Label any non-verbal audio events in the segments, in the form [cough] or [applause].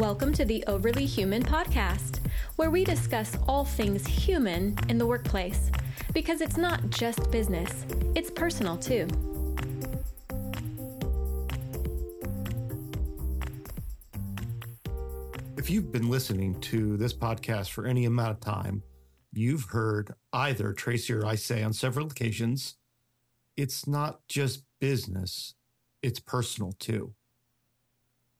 Welcome to the Overly Human podcast, where we discuss all things human in the workplace. Because it's not just business, it's personal too. If you've been listening to this podcast for any amount of time, you've heard either Tracy or I say on several occasions, it's not just business, it's personal too.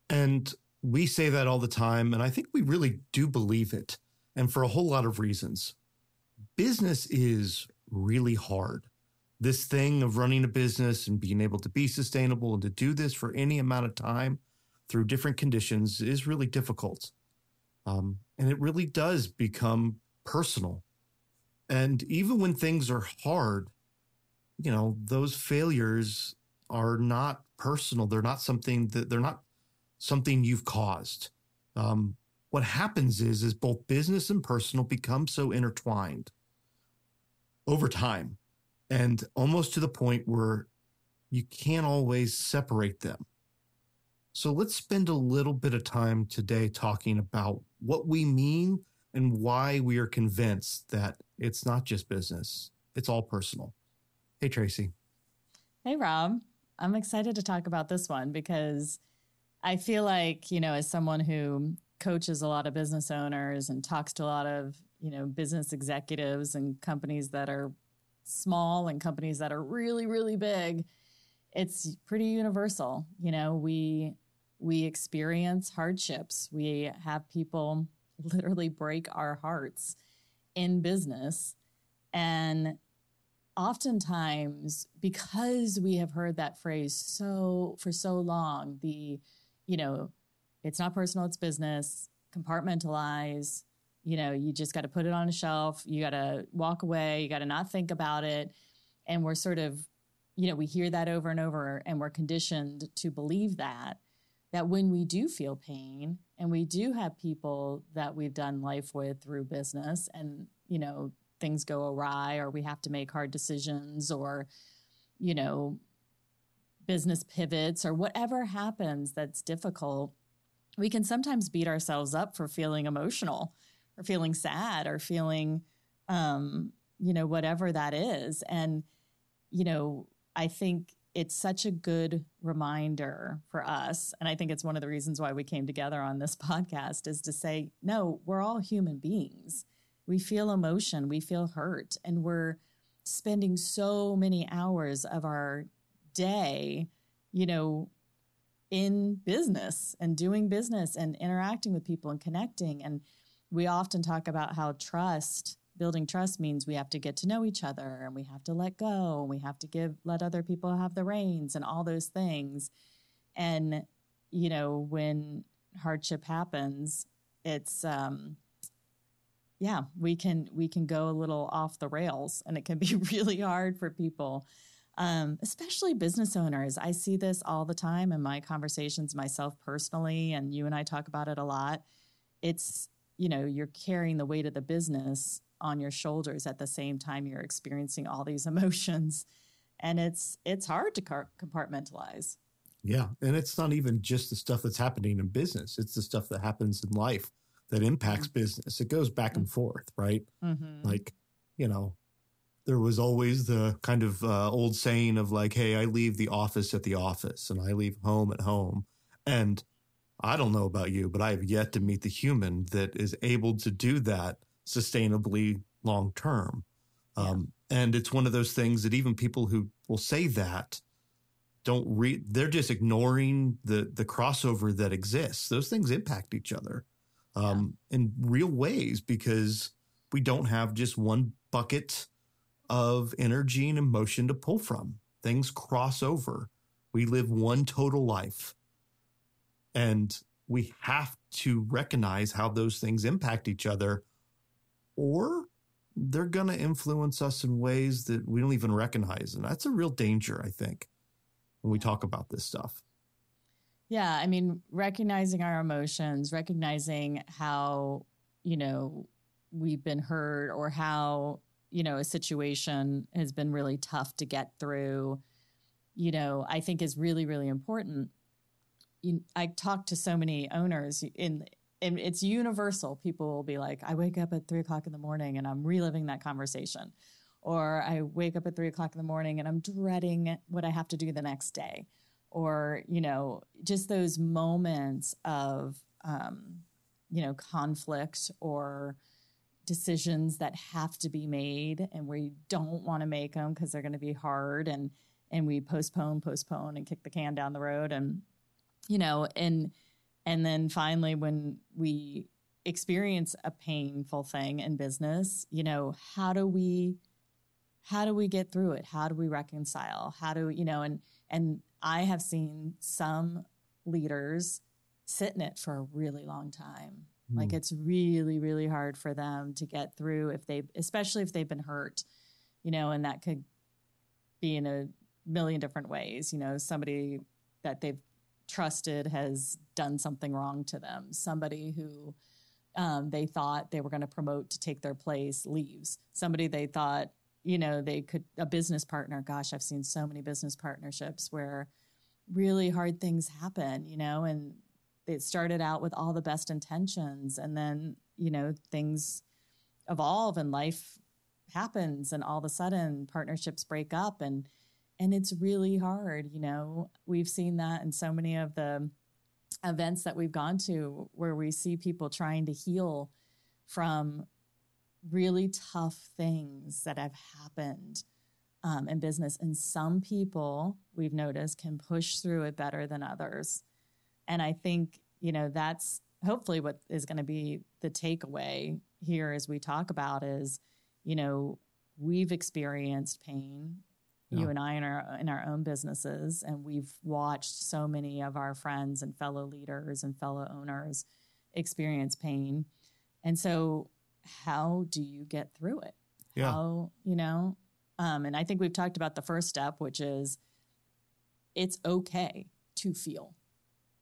And we say that all the time, and I think we really do believe it, and for a whole lot of reasons. Business is really hard. This thing of running a business and being able to be sustainable and to do this for any amount of time through different conditions is really difficult. Um, and it really does become personal. And even when things are hard, you know, those failures are not personal. They're not something that they're not something you've caused. Um, what happens is, is both business and personal become so intertwined over time and almost to the point where you can't always separate them. So let's spend a little bit of time today talking about what we mean and why we are convinced that it's not just business, it's all personal. Hey, Tracy. Hey, Rob. I'm excited to talk about this one because I feel like, you know, as someone who coaches a lot of business owners and talks to a lot of, you know, business executives and companies that are small and companies that are really, really big, it's pretty universal. You know, we we experience hardships. We have people [laughs] literally break our hearts in business. And oftentimes, because we have heard that phrase so for so long, the you know, it's not personal, it's business, compartmentalize. You know, you just got to put it on a shelf. You got to walk away. You got to not think about it. And we're sort of, you know, we hear that over and over and we're conditioned to believe that, that when we do feel pain and we do have people that we've done life with through business and, you know, things go awry or we have to make hard decisions or, you know, business pivots or whatever happens that's difficult, we can sometimes beat ourselves up for feeling emotional or feeling sad or feeling, um, you know, whatever that is. And, you know, I think it's such a good reminder for us. And I think it's one of the reasons why we came together on this [laughs] podcast is to say, no, we're all human beings. We feel emotion, we feel hurt, and we're spending so many hours of our day, you know, in business and doing business and interacting with people and connecting. And we often talk about how trust, building trust means we have to get to know each other and we have to let go and we have to give, let other people have the reins and all those things. And, you know, when hardship happens, it's, um, yeah, we can, we can go a little off the rails and it can be [laughs] really hard for people um, especially business owners. I see this all the time in my conversations myself personally, and you and I talk about it a lot. It's, you know, you're carrying the weight of the business on your shoulders at the same time you're experiencing all these [laughs] emotions. And it's it's hard to compartmentalize. Yeah, and it's not even just the stuff that's happening in business; it's the stuff that happens in life that impacts mm-hmm. business. It goes back and forth, right? Mm-hmm. Like, you know, there was always the kind of uh, old saying of like, hey, I leave the office at the office and I leave home at home. And I don't know about you, but I have yet to meet the human that is able to do that sustainably long term. Um, and it's one of those things that even people who will say that don't read, they're just ignoring the, the crossover that exists. Those things impact each other um, yeah. in real ways because we don't have just one bucket of energy and emotion to pull from. Things cross over. We live one total life. And we have to recognize how those things impact each other, or they're going to influence us in ways that we don't even recognize. And that's a real danger, I think, when we talk about this stuff. Yeah. I mean, recognizing our emotions, recognizing how, you know, we've been hurt or how you know, a situation has been really tough to get through, you know, I think is really, really important. you, I talk to so many owners in, and it's universal. People will be like, I wake up at three o'clock in the morning and I'm reliving that conversation. Or I wake up at three o'clock in the morning and I'm dreading what I have to do the next day. Or, you know, just those moments of, um, you know, conflict or decisions that have to be made and we don't want to make them because they're going to be hard and and we postpone postpone and kick the can down the road and you know and and then finally when we experience a painful thing in business you know how do we how do we get through it? How do we reconcile? How do you know and and i have seen some leaders sit in it for a really long time mm. like it's really really hard for them to get through if they especially if they've been hurt you know and that could be in a million different ways you know somebody that they've trusted has done something wrong to them. Somebody who um, they thought they were going to promote to take their place leaves. Somebody they thought, you know, they could, a business partner. Gosh, I've seen so many business partnerships where really hard things happen, you know, and it started out with all the best intentions. And then, you know, things evolve and life happens. And all of a sudden, partnerships break up. And, and it's really hard you know we've seen that in so many of the events that we've gone to where we see people trying to heal from really tough things that have happened um, in business and some people we've noticed can push through it better than others and i think you know that's hopefully what is going to be the takeaway here as we talk about is you know we've experienced pain you and I in our in our own businesses, and we've watched so many of our friends and fellow leaders and fellow owners experience pain. And so, how do you get through it? Yeah. How you know? Um, and I think we've talked about the first step, which is it's okay to feel.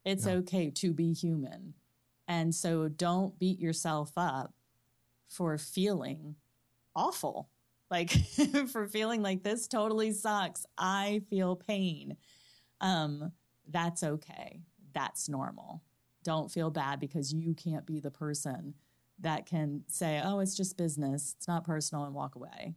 It's yeah. okay to be human. And so don't beat yourself up for feeling awful like [laughs] for feeling like this totally sucks. I feel pain. Um, that's okay. That's normal. Don't feel bad because you can't be the person that can say, "Oh, it's just business. It's not personal," and walk away.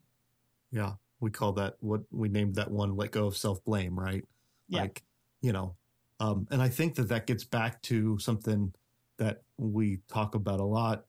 Yeah, we call that what we named that one "let go of self blame," right? Yeah. Like, you know, um, and I think that that gets back to something that we talk about a lot,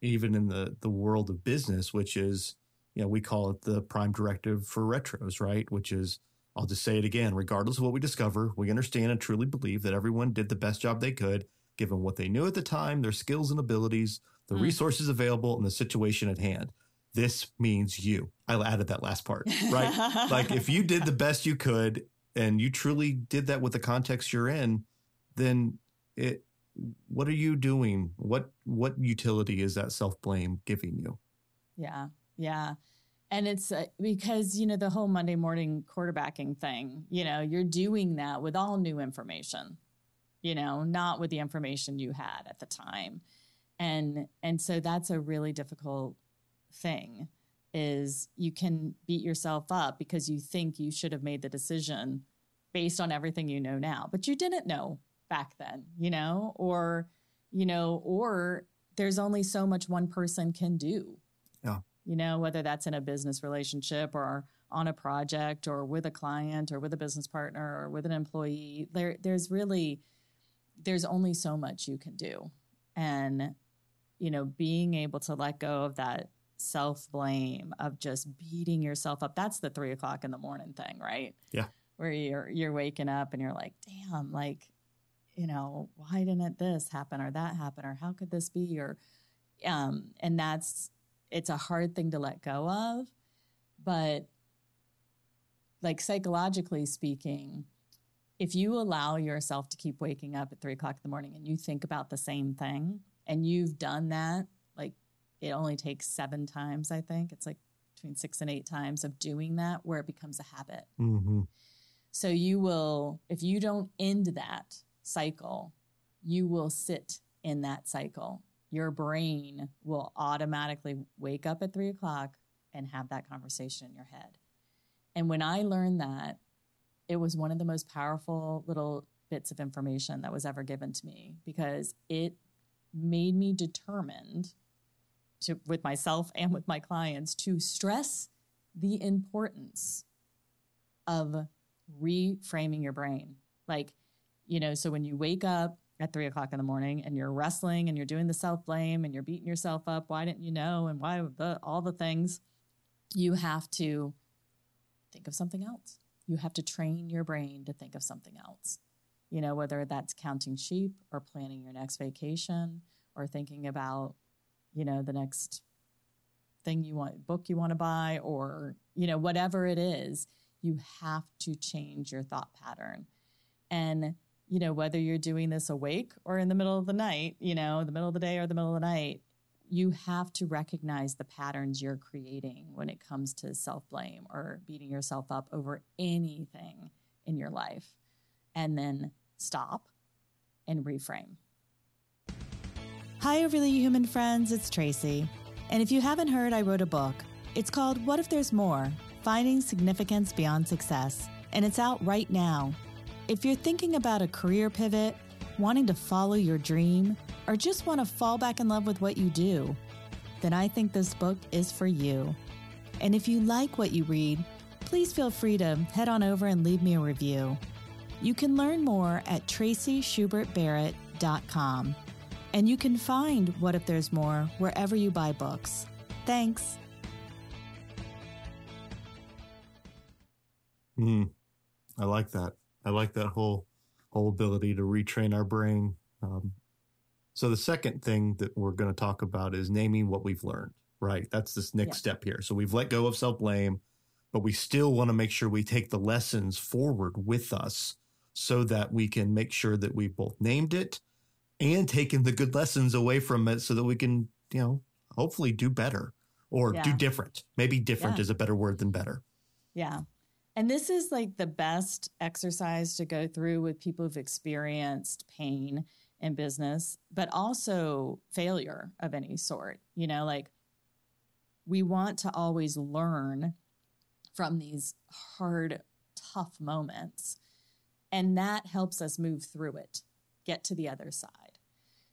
even in the the world of business, which is you know, we call it the prime directive for retros, right? Which is, I'll just say it again, regardless of what we discover, we understand and truly believe that everyone did the best job they could, given what they knew at the time, their skills and abilities, the mm. resources available, and the situation at hand. This means you. I added that last part, right? [laughs] like if you did the best you could and you truly did that with the context you're in, then it, what are you doing? What, what utility is that self blame giving you? Yeah. Yeah. And it's uh, because, you know, the whole Monday morning quarterbacking thing, you know, you're doing that with all new information, you know, not with the information you had at the time. And and so that's a really difficult thing is you can beat yourself up because you think you should have made the decision based on everything you know now, but you didn't know back then, you know, or you know, or there's only so much one person can do. Yeah you know, whether that's in a business relationship or on a project or with a client or with a business partner or with an employee. There, there's really, there's only so much you can do. And, you know, being able to let go of that self blame of just beating yourself up. That's the three o'clock in the morning thing, right? Yeah. Where you're, you're waking up and you're like, damn, like, you know, why didn't this happen or that happen or how could this be? Or, um, and that's, it's a hard thing to let go of. But like psychologically speaking, if you allow yourself to keep waking up at three o'clock in the morning and you think about the same thing and you've done that, like it only takes seven times, I think. It's like between six and eight times of doing that where it becomes a habit. Mm-hmm. So you will, if you don't end that cycle, you will sit in that cycle your brain will automatically wake up at three o'clock and have that conversation in your head. And when I learned that, it was one of the most powerful little bits of information that was ever given to me because it made me determined to with myself and with my clients to stress the importance of reframing your brain. Like, you know, so when you wake up at three o'clock in the morning and you're wrestling and you're doing the self blame and you're beating yourself up, why didn't you know? And why the, all the things, you have to think of something else. You have to train your brain to think of something else. You know, whether that's counting sheep or planning your next vacation or thinking about, you know, the next thing you want, book you want to buy, or, you know, whatever it is, you have to change your thought pattern. And, you know, whether you're doing this awake or in the middle of the night, you know, the middle of the day or the middle of the night, you have to recognize the patterns you're creating when it comes to self blame or beating yourself up over anything in your life. And then stop and reframe. Hi, Overly Human friends, it's Tracy. And if you haven't heard, I wrote a book. It's called What If There's More Finding Significance Beyond Success, and it's out right now. If you're thinking about a career pivot, wanting to follow your dream, or just want to fall back in love with what you do, then I think this book is for you. And if you like what you read, please feel free to head on over and leave me a review. You can learn more at tracyschubertbarrett.com. And you can find What If There's More wherever you buy books. Thanks. Mm, I like that. I like that whole whole ability to retrain our brain. Um, so the second thing that we're going to talk about is naming what we've learned. Right, that's this next yeah. step here. So we've let go of self blame, but we still want to make sure we take the lessons forward with us, so that we can make sure that we've both named it and taken the good lessons away from it, so that we can, you know, hopefully do better or yeah. do different. Maybe different yeah. is a better word than better. Yeah. And this is like the best exercise to go through with people who've experienced pain in business, but also failure of any sort. You know, like we want to always learn from these hard, tough moments. And that helps us move through it, get to the other side.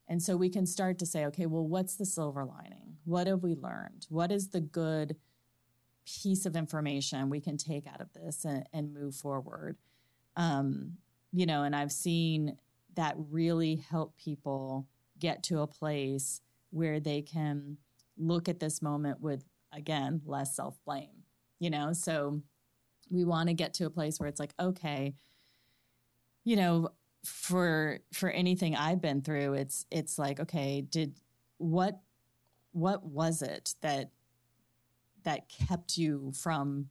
And so we can start to say, okay, well, what's the silver lining? What have we learned? What is the good? Piece of information we can take out of this and, and move forward. Um, you know, and I've seen that really help people get to a place where they can look at this moment with, again, less self blame, you know? So we want to get to a place where it's like, okay, you know, for for anything I've been through, it's it's like, okay, did what what was it that that kept you from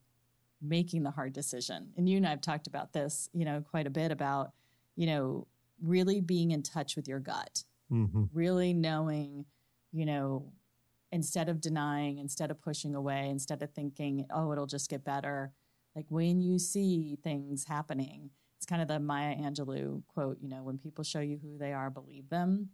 making the hard decision. And you and I have talked about this, you know, quite a bit about, you know, really being in touch with your gut, mm-hmm. really knowing, you know, instead of denying, instead of pushing away, instead of thinking, oh, it'll just get better. Like when you see things happening, it's kind of the Maya Angelou quote, you know, when people show you who they are, believe them.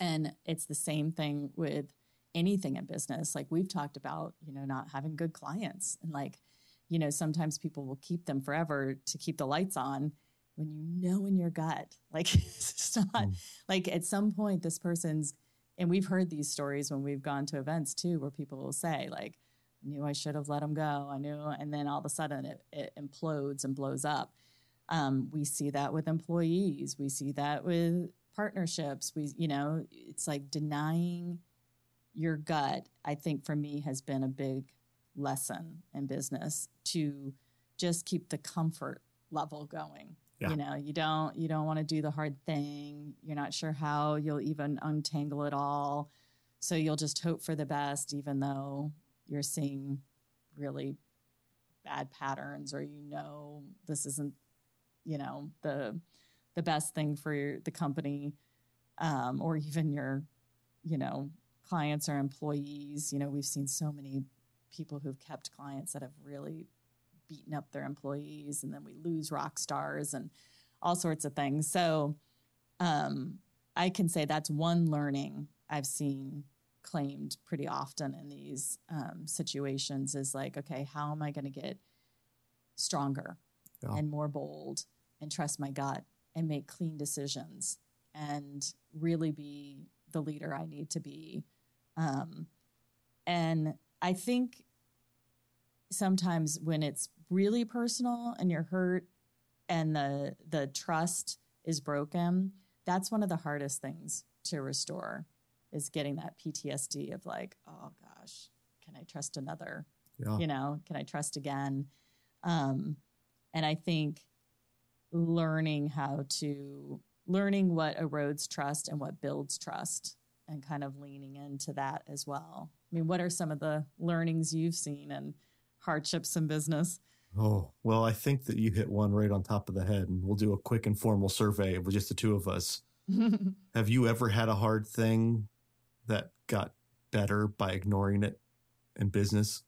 And it's the same thing with anything in business. Like we've talked about, you know, not having good clients and like, you know, sometimes people will keep them forever to keep the lights on when you know in your gut, [laughs] like it's not mm. like at some point this person's, and we've heard these stories when we've gone to events too, where people will say like, I knew I should have let them go. I knew, and then all of a sudden it, it implodes and blows up. Um, we see that with employees. We see that with partnerships. We, you know, it's like denying your gut, I think for me has been a big lesson in business to just keep the comfort level going. Yeah. You know, you don't you don't want to do the hard thing. You're not sure how you'll even untangle it all. So you'll just hope for the best even though you're seeing really bad patterns or you know this isn't you know the the best thing for your, the company um, or even your you know clients or employees. You know, we've seen so many people who've kept clients that have really beaten up their employees, and then we lose rock stars and all sorts of things. So um, I can say that's one learning I've seen claimed pretty often in these um, situations is like, okay, how am I going to get stronger yeah. and more bold and trust my gut and make clean decisions and really be the leader I need to be. Um, and I think sometimes when it's really personal and you're hurt and the the trust is broken, that's one of the hardest things to restore is getting that PTSD of like, oh gosh, can I trust another? Yeah. You know, can I trust again? Um, and I think learning how to learning what erodes trust and what builds trust and kind of leaning into that as well. I mean, what are some of the learnings you've seen and hardships in business? Oh, well, I think that you hit one right on top of the head, and we'll do a quick informal survey with just the two of us. [laughs] Have you ever had a hard thing that got better by ignoring it in business?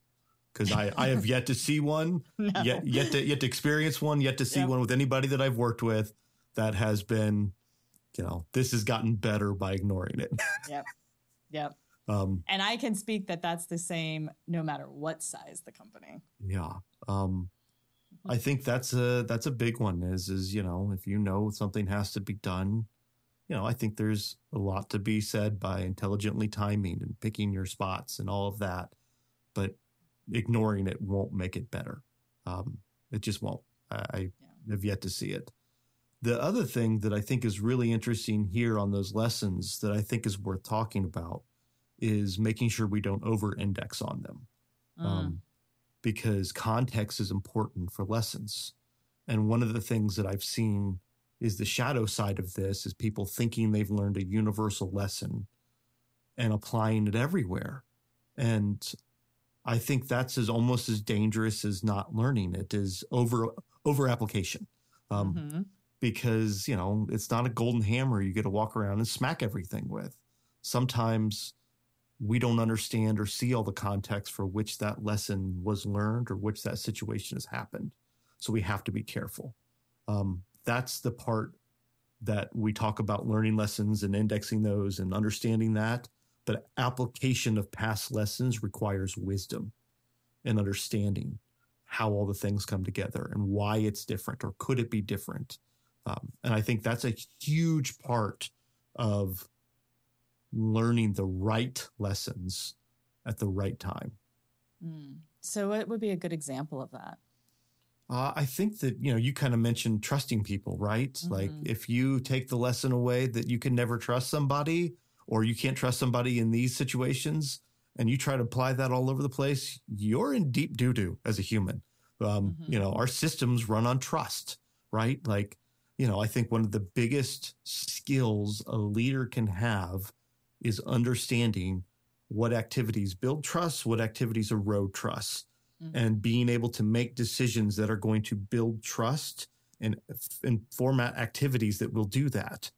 Because I, I have yet to see one, [laughs] no. yet yet to yet to experience one, yet to see yep. one with anybody that I've worked with that has been, you know, this has gotten better by ignoring it. [laughs] yep, yep. Um, and I can speak that that's the same no matter what size the company. Yeah. Um, I think that's a that's a big one. Is is you know if you know something has to be done, you know I think there's a lot to be said by intelligently timing and picking your spots and all of that, but ignoring it won't make it better. Um, it just won't. I, I yeah. have yet to see it. The other thing that I think is really interesting here on those lessons that I think is worth talking about is making sure we don't over index on them. Mm. Um, because context is important for lessons. And one of the things that I've seen is the shadow side of this is people thinking they've learned a universal lesson and applying it everywhere. And I think that's as almost as dangerous as not learning it is over over application. Um, mm-hmm. Because you know it's not a golden hammer you get to walk around and smack everything with. Sometimes we don't understand or see all the context for which that lesson was learned or which that situation has happened. So we have to be careful. Um, that's the part that we talk about learning lessons and indexing those and understanding that. But application of past lessons requires wisdom and understanding how all the things come together and why it's different or could it be different. Um, and I think that's a huge part of learning the right lessons at the right time. Mm. So, what would be a good example of that? Uh, I think that, you know, you kind of mentioned trusting people, right? Mm-hmm. Like if you take the lesson away that you can never trust somebody or you can't trust somebody in these situations and you try to apply that all over the place, you're in deep doo doo as a human. Um, mm-hmm. You know, our systems run on trust, right? Like, you know, I think one of the biggest skills a leader can have is understanding what activities build trust, what activities erode trust, mm-hmm. and being able to make decisions that are going to build trust and, and format activities that will do that.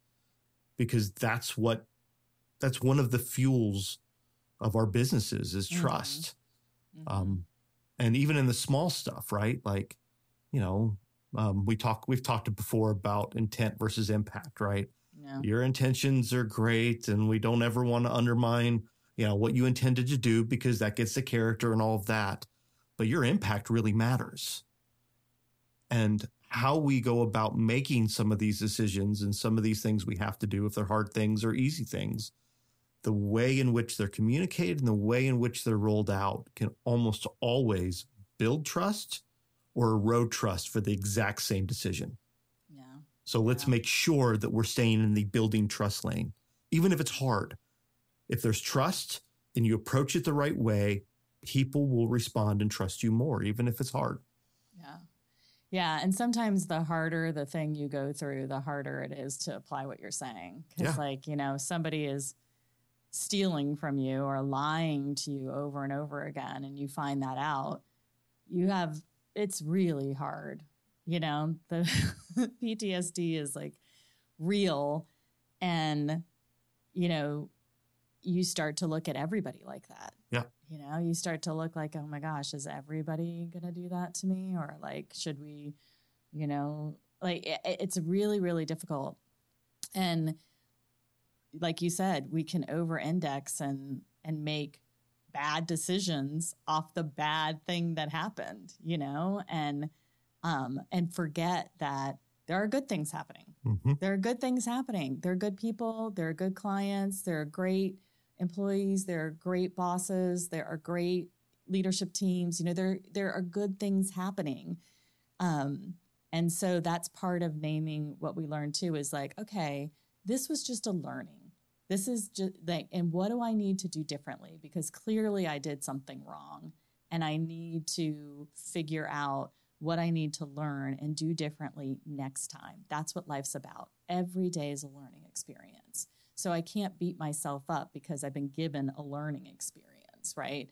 Because that's what, that's one of the fuels of our businesses is mm-hmm. trust. Mm-hmm. Um, and even in the small stuff, right? Like, you know, um, we talk, we've talked before about intent versus impact, right? Yeah. Your intentions are great, and we don't ever want to undermine, you know, what you intended to do because that gets the character and all of that. But your impact really matters. And how we go about making some of these decisions and some of these things we have to do, if they're hard things or easy things, the way in which they're communicated and the way in which they're rolled out can almost always build trust or a road trust for the exact same decision. Yeah. So let's make sure that we're staying in the building trust lane, even if it's hard. If there's trust and you approach it the right way, people will respond and trust you more, even if it's hard. Yeah. Yeah. And sometimes the harder the thing you go through, the harder it is to apply what you're saying. Because, yeah. like, you know, somebody is stealing from you or lying to you over and over again, and you find that out, you have, it's really hard you know? The [laughs] ptsd is like real. And you know you start to look at everybody like that. Yeah. You know you start to look like oh my gosh is everybody gonna do that to me? Or like should we you know? Like it, it's really really difficult. And like you said we can over index and and make bad decisions off the bad thing that happened you know and um, and forget that there are good things happening. Mm-hmm. There are good things happening. There are good people. There are good clients. There are great employees. There are great bosses. There are great leadership teams. You know, there there are good things happening. Um, and so that's part of naming what we learned too is like, okay, this was just a learning. This is just like, and what do I need to do differently? Because clearly I did something wrong and I need to figure out what I need to learn and do differently next time. That's what life's about. Every day is a learning experience. So I can't beat myself up because I've been given a learning experience, right?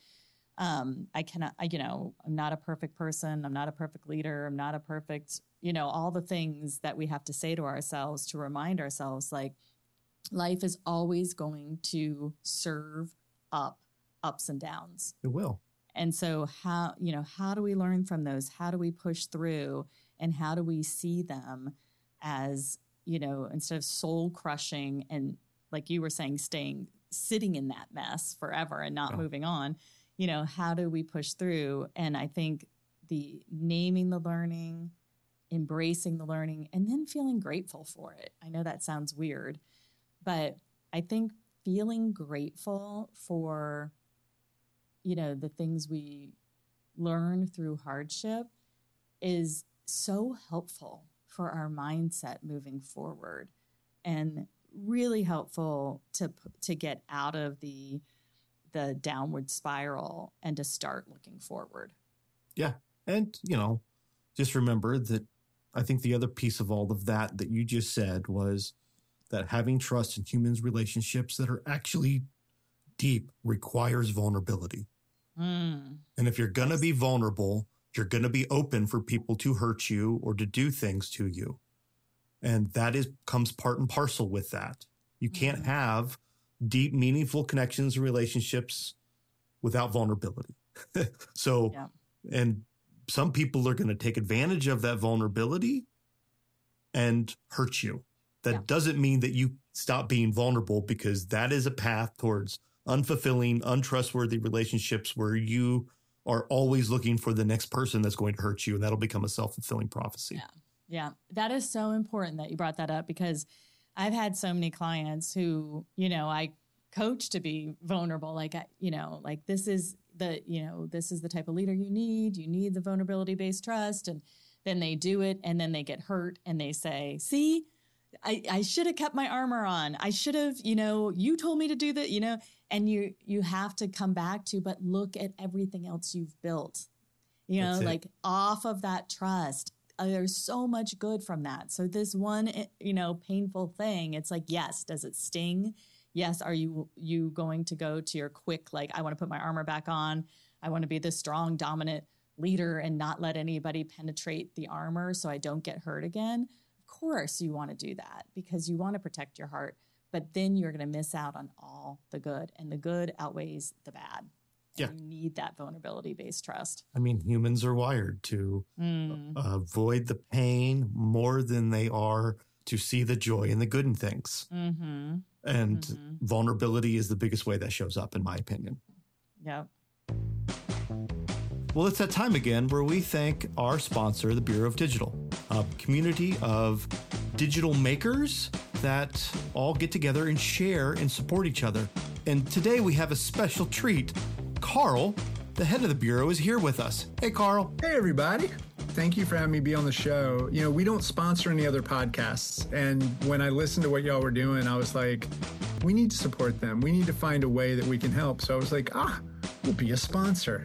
Um, I cannot, I, you know, I'm not a perfect person. I'm not a perfect leader. I'm not a perfect, you know, all the things that we have to say to ourselves to remind ourselves like life is always going to serve up ups and downs. It will. And so how, you know, how do we learn from those? How do we push through and how do we see them as, you know, instead of soul crushing and like you were saying staying sitting in that mess forever and not moving on, you know, how do we push through? And I think the naming the learning, embracing the learning and then feeling grateful for it. I know that sounds weird, but I think feeling grateful for you know, the things we learn through hardship is so helpful for our mindset moving forward and really helpful to to get out of the the downward spiral and to start looking forward. Yeah. And, you know, just remember that I think the other piece of all of that that you just said was that having trust in humans relationships that are actually deep requires vulnerability. Mm. And if you're going to be vulnerable, you're going to be open for people to hurt you or to do things to you. And that is comes part and parcel with that. You can't mm. have deep, meaningful connections and relationships without vulnerability. [laughs] so, yeah. and some people are going to take advantage of that vulnerability and hurt you. That yeah. doesn't mean that you stop being vulnerable because that is a path towards unfulfilling, untrustworthy relationships where you are always looking for the next person that's going to hurt you. And that'll become a self fulfilling prophecy. Yeah. Yeah. That is so important that you brought that up because I've had so many clients who, you know, I coach to be vulnerable. Like, you know, like this is the, you know, this is the type of leader you need. You need the vulnerability based trust. And then they do it and then they get hurt and they say, see, I, I should have kept my armor on. I should have, you know, you told me to do that, you know, and you you have to come back to, but look at everything else you've built. You know, like off of that trust. Uh, there's so much good from that. So this one, eh, you know, painful thing, it's like, yes, does it sting? Yes, are you you going to go to your quick like I want to put my armor back on. I want to be this strong, dominant leader and not let anybody penetrate the armor so I don't get hurt again course you want to do that because you want to protect your heart, but then you're going to miss out on all the good, and the good outweighs the bad. Yeah. You need that vulnerability based trust. I mean, humans are wired to mm. avoid the pain more than they are to see the joy and the good in things. Mm-hmm. And mm-hmm. vulnerability is the biggest way that shows up, in my opinion. Yep. Well, it's that time again where we thank our sponsor, the Bureau of Digital, a community of digital makers that all get together and share and support each other. And today we have a special treat. Carl, the head of the Bureau, is here with us. Hey, Carl. Hey, everybody. Thank you for having me be on the show. You know, we don't sponsor any other podcasts. And when I listened to what y'all were doing, I was like, we need to support them. We need to find a way that we can help. So I was like, ah, we'll be a sponsor.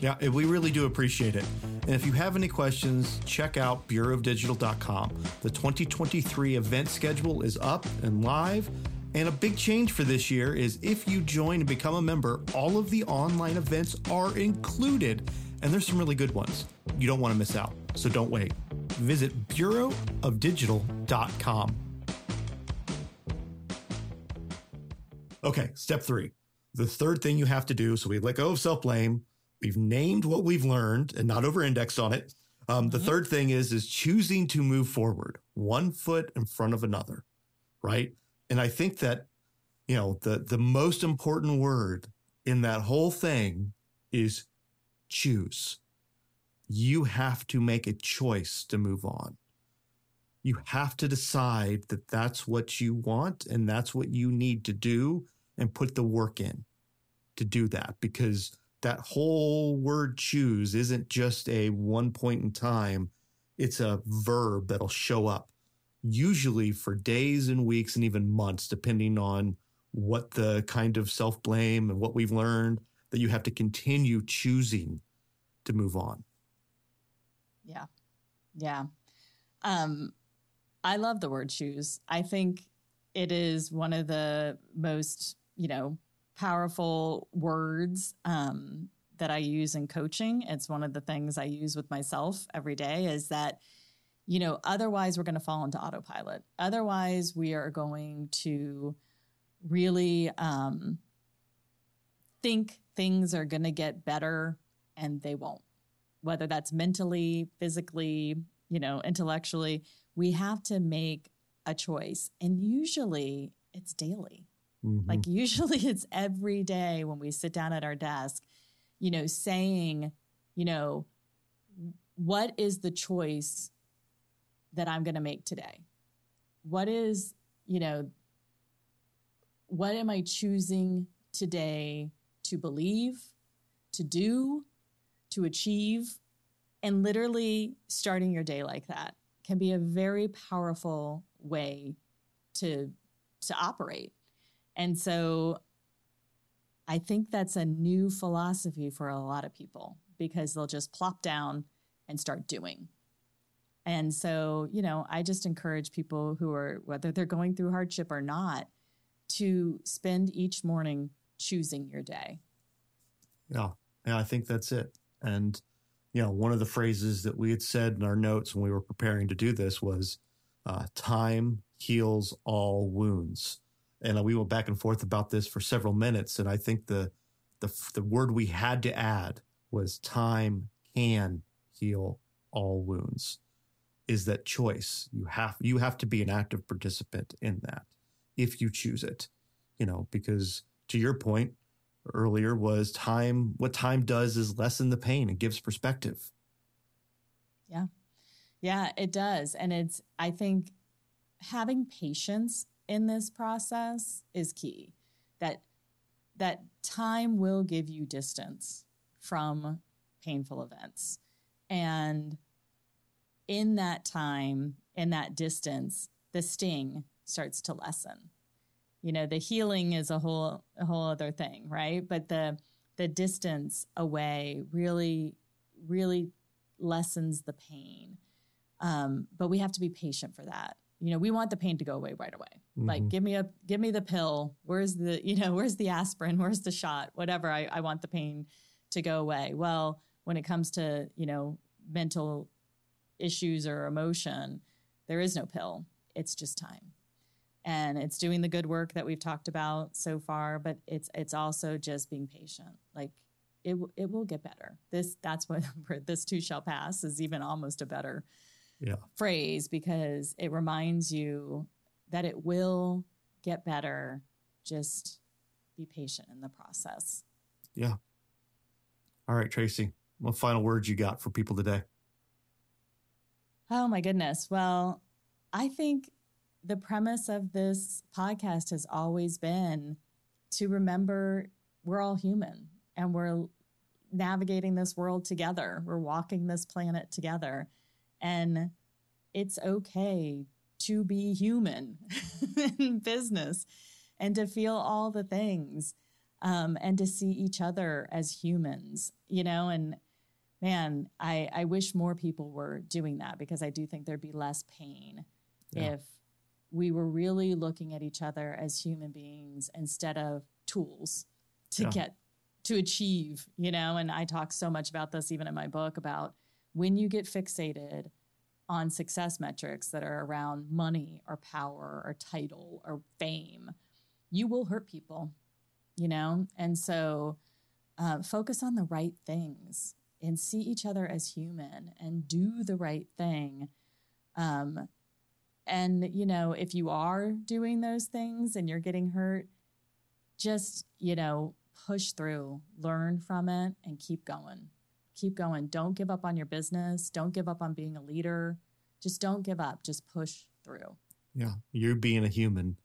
Yeah, we really do appreciate it. And if you have any questions, check out bureauofdigital.com. The 2023 event schedule is up and live. And a big change for this year is if you join and become a member, all of the online events are included. And there's some really good ones. You don't want to miss out. So don't wait. Visit bureauofdigital.com. Okay, step three. The third thing you have to do so we let go of self blame We've named what we've learned and not over indexed on it. Um, the mm-hmm. third thing is is choosing to move forward, one foot in front of another, right? And I think that you know the the most important word in that whole thing is choose. You have to make a choice to move on. You have to decide that that's what you want and that's what you need to do and put the work in to do that because that whole word choose isn't just a one point in time. It's a verb that'll show up usually for days and weeks and even months, depending on what the kind of self blame and what we've learned that you have to continue choosing to move on. Yeah. Yeah. Um, I love the word choose. I think it is one of the most, you know, powerful words um, that I use in coaching. It's one of the things I use with myself every day is that, you know, otherwise we're going to fall into autopilot. Otherwise, we are going to really um, think things are going to get better and they won't. Whether that's mentally, physically, you know, intellectually, we have to make a choice. And usually it's daily. Mm-hmm. Like usually [laughs] it's every day when we sit down at our desk, you know, saying, you know, what is the choice that I'm going to make today? What is, you know, what am I choosing today to believe, to do, to achieve? And literally starting your day like that can be a very powerful way to to operate. And so I think that's a new philosophy for a lot of people because they'll just plop down and start doing. And so, you know, I just encourage people who are, whether they're going through hardship or not, to spend each morning choosing your day. Yeah. Yeah. I think that's it. And you know, one of the phrases that we had said in our notes when we were preparing to do this was uh, time heals all wounds. And uh, we went back and forth about this for several minutes. And I think the, the, the word we had to add was time can heal all wounds is that choice. You have, you have to be an active participant in that if you choose it, you know, because to your point, earlier was time. What time does is lessen the pain and gives perspective. Yeah. Yeah, it does. And it's, I think having patience in this process is key. That, that time will give you distance from painful events. And in that time, in that distance, the sting starts to lessen you know the healing is a whole a whole other thing right but the the distance away really really lessens the pain um, but we have to be patient for that you know we want the pain to go away right away. Mm-hmm. like give me a give me the pill. Where's the [laughs] you know where's the aspirin? Where's the shot? Whatever. I, I want the pain to go away. Well when it comes to you know mental issues or emotion there is no pill. It's just time. And it's doing the good work that we've talked about so far but it's it's also just being patient. Like it it will get better. This that's what [laughs] this too shall pass is even almost a better yeah. phrase because it reminds you that it will get better just be patient in the process yeah all right tracy what final words you got for people today oh my goodness well i think the premise of this podcast has always been to remember we're all human and we're navigating this world together. We're walking this planet together. And it's okay to be human [laughs] in business and to feel all the things um, and to see each other as humans, you know, and man, I, I wish more people were doing that because I do think there'd be less pain yeah. if we were really looking at each other as human beings instead of tools to yeah. get to achieve, you know, and I talk so much about this even in my book about when you get fixated on success metrics that are around money or power or title or fame, you will hurt people, you know? And so uh, focus on the right things and see each other as human and do the right thing. Um, and, you know, if you are doing those things and you're getting hurt, just, you know, push through, learn from it, and keep going. Keep going. Don't give up on your business. Don't give up on being a leader. just don't give up. Just push through. Yeah. You being a human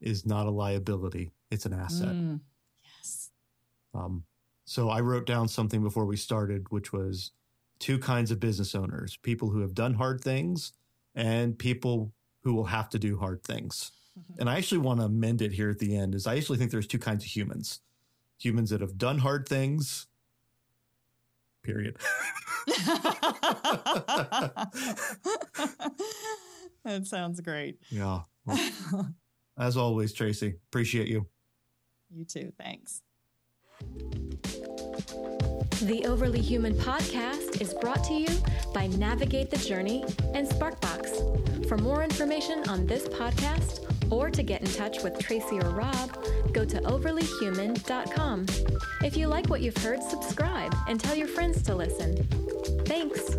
is not a liability, it's an asset. Mm, yes. Um, so I wrote down something before we started, which was two kinds of business owners people who have done hard things and people who will have to do hard things. [laughs] And I actually want to amend it here at the end is I actually think there's two kinds of humans. Humans that have done hard things. Period. [laughs] that sounds great. yeah. Well, as always, Tracy, appreciate you. You too. Thanks. The Overly Human podcast is brought to you by Navigate the Journey and Sparkbox. For more information on this podcast or to get in touch with Tracy or Rob, go to overlyhuman.com. If you like what you've heard, subscribe and tell your friends to listen. Thanks.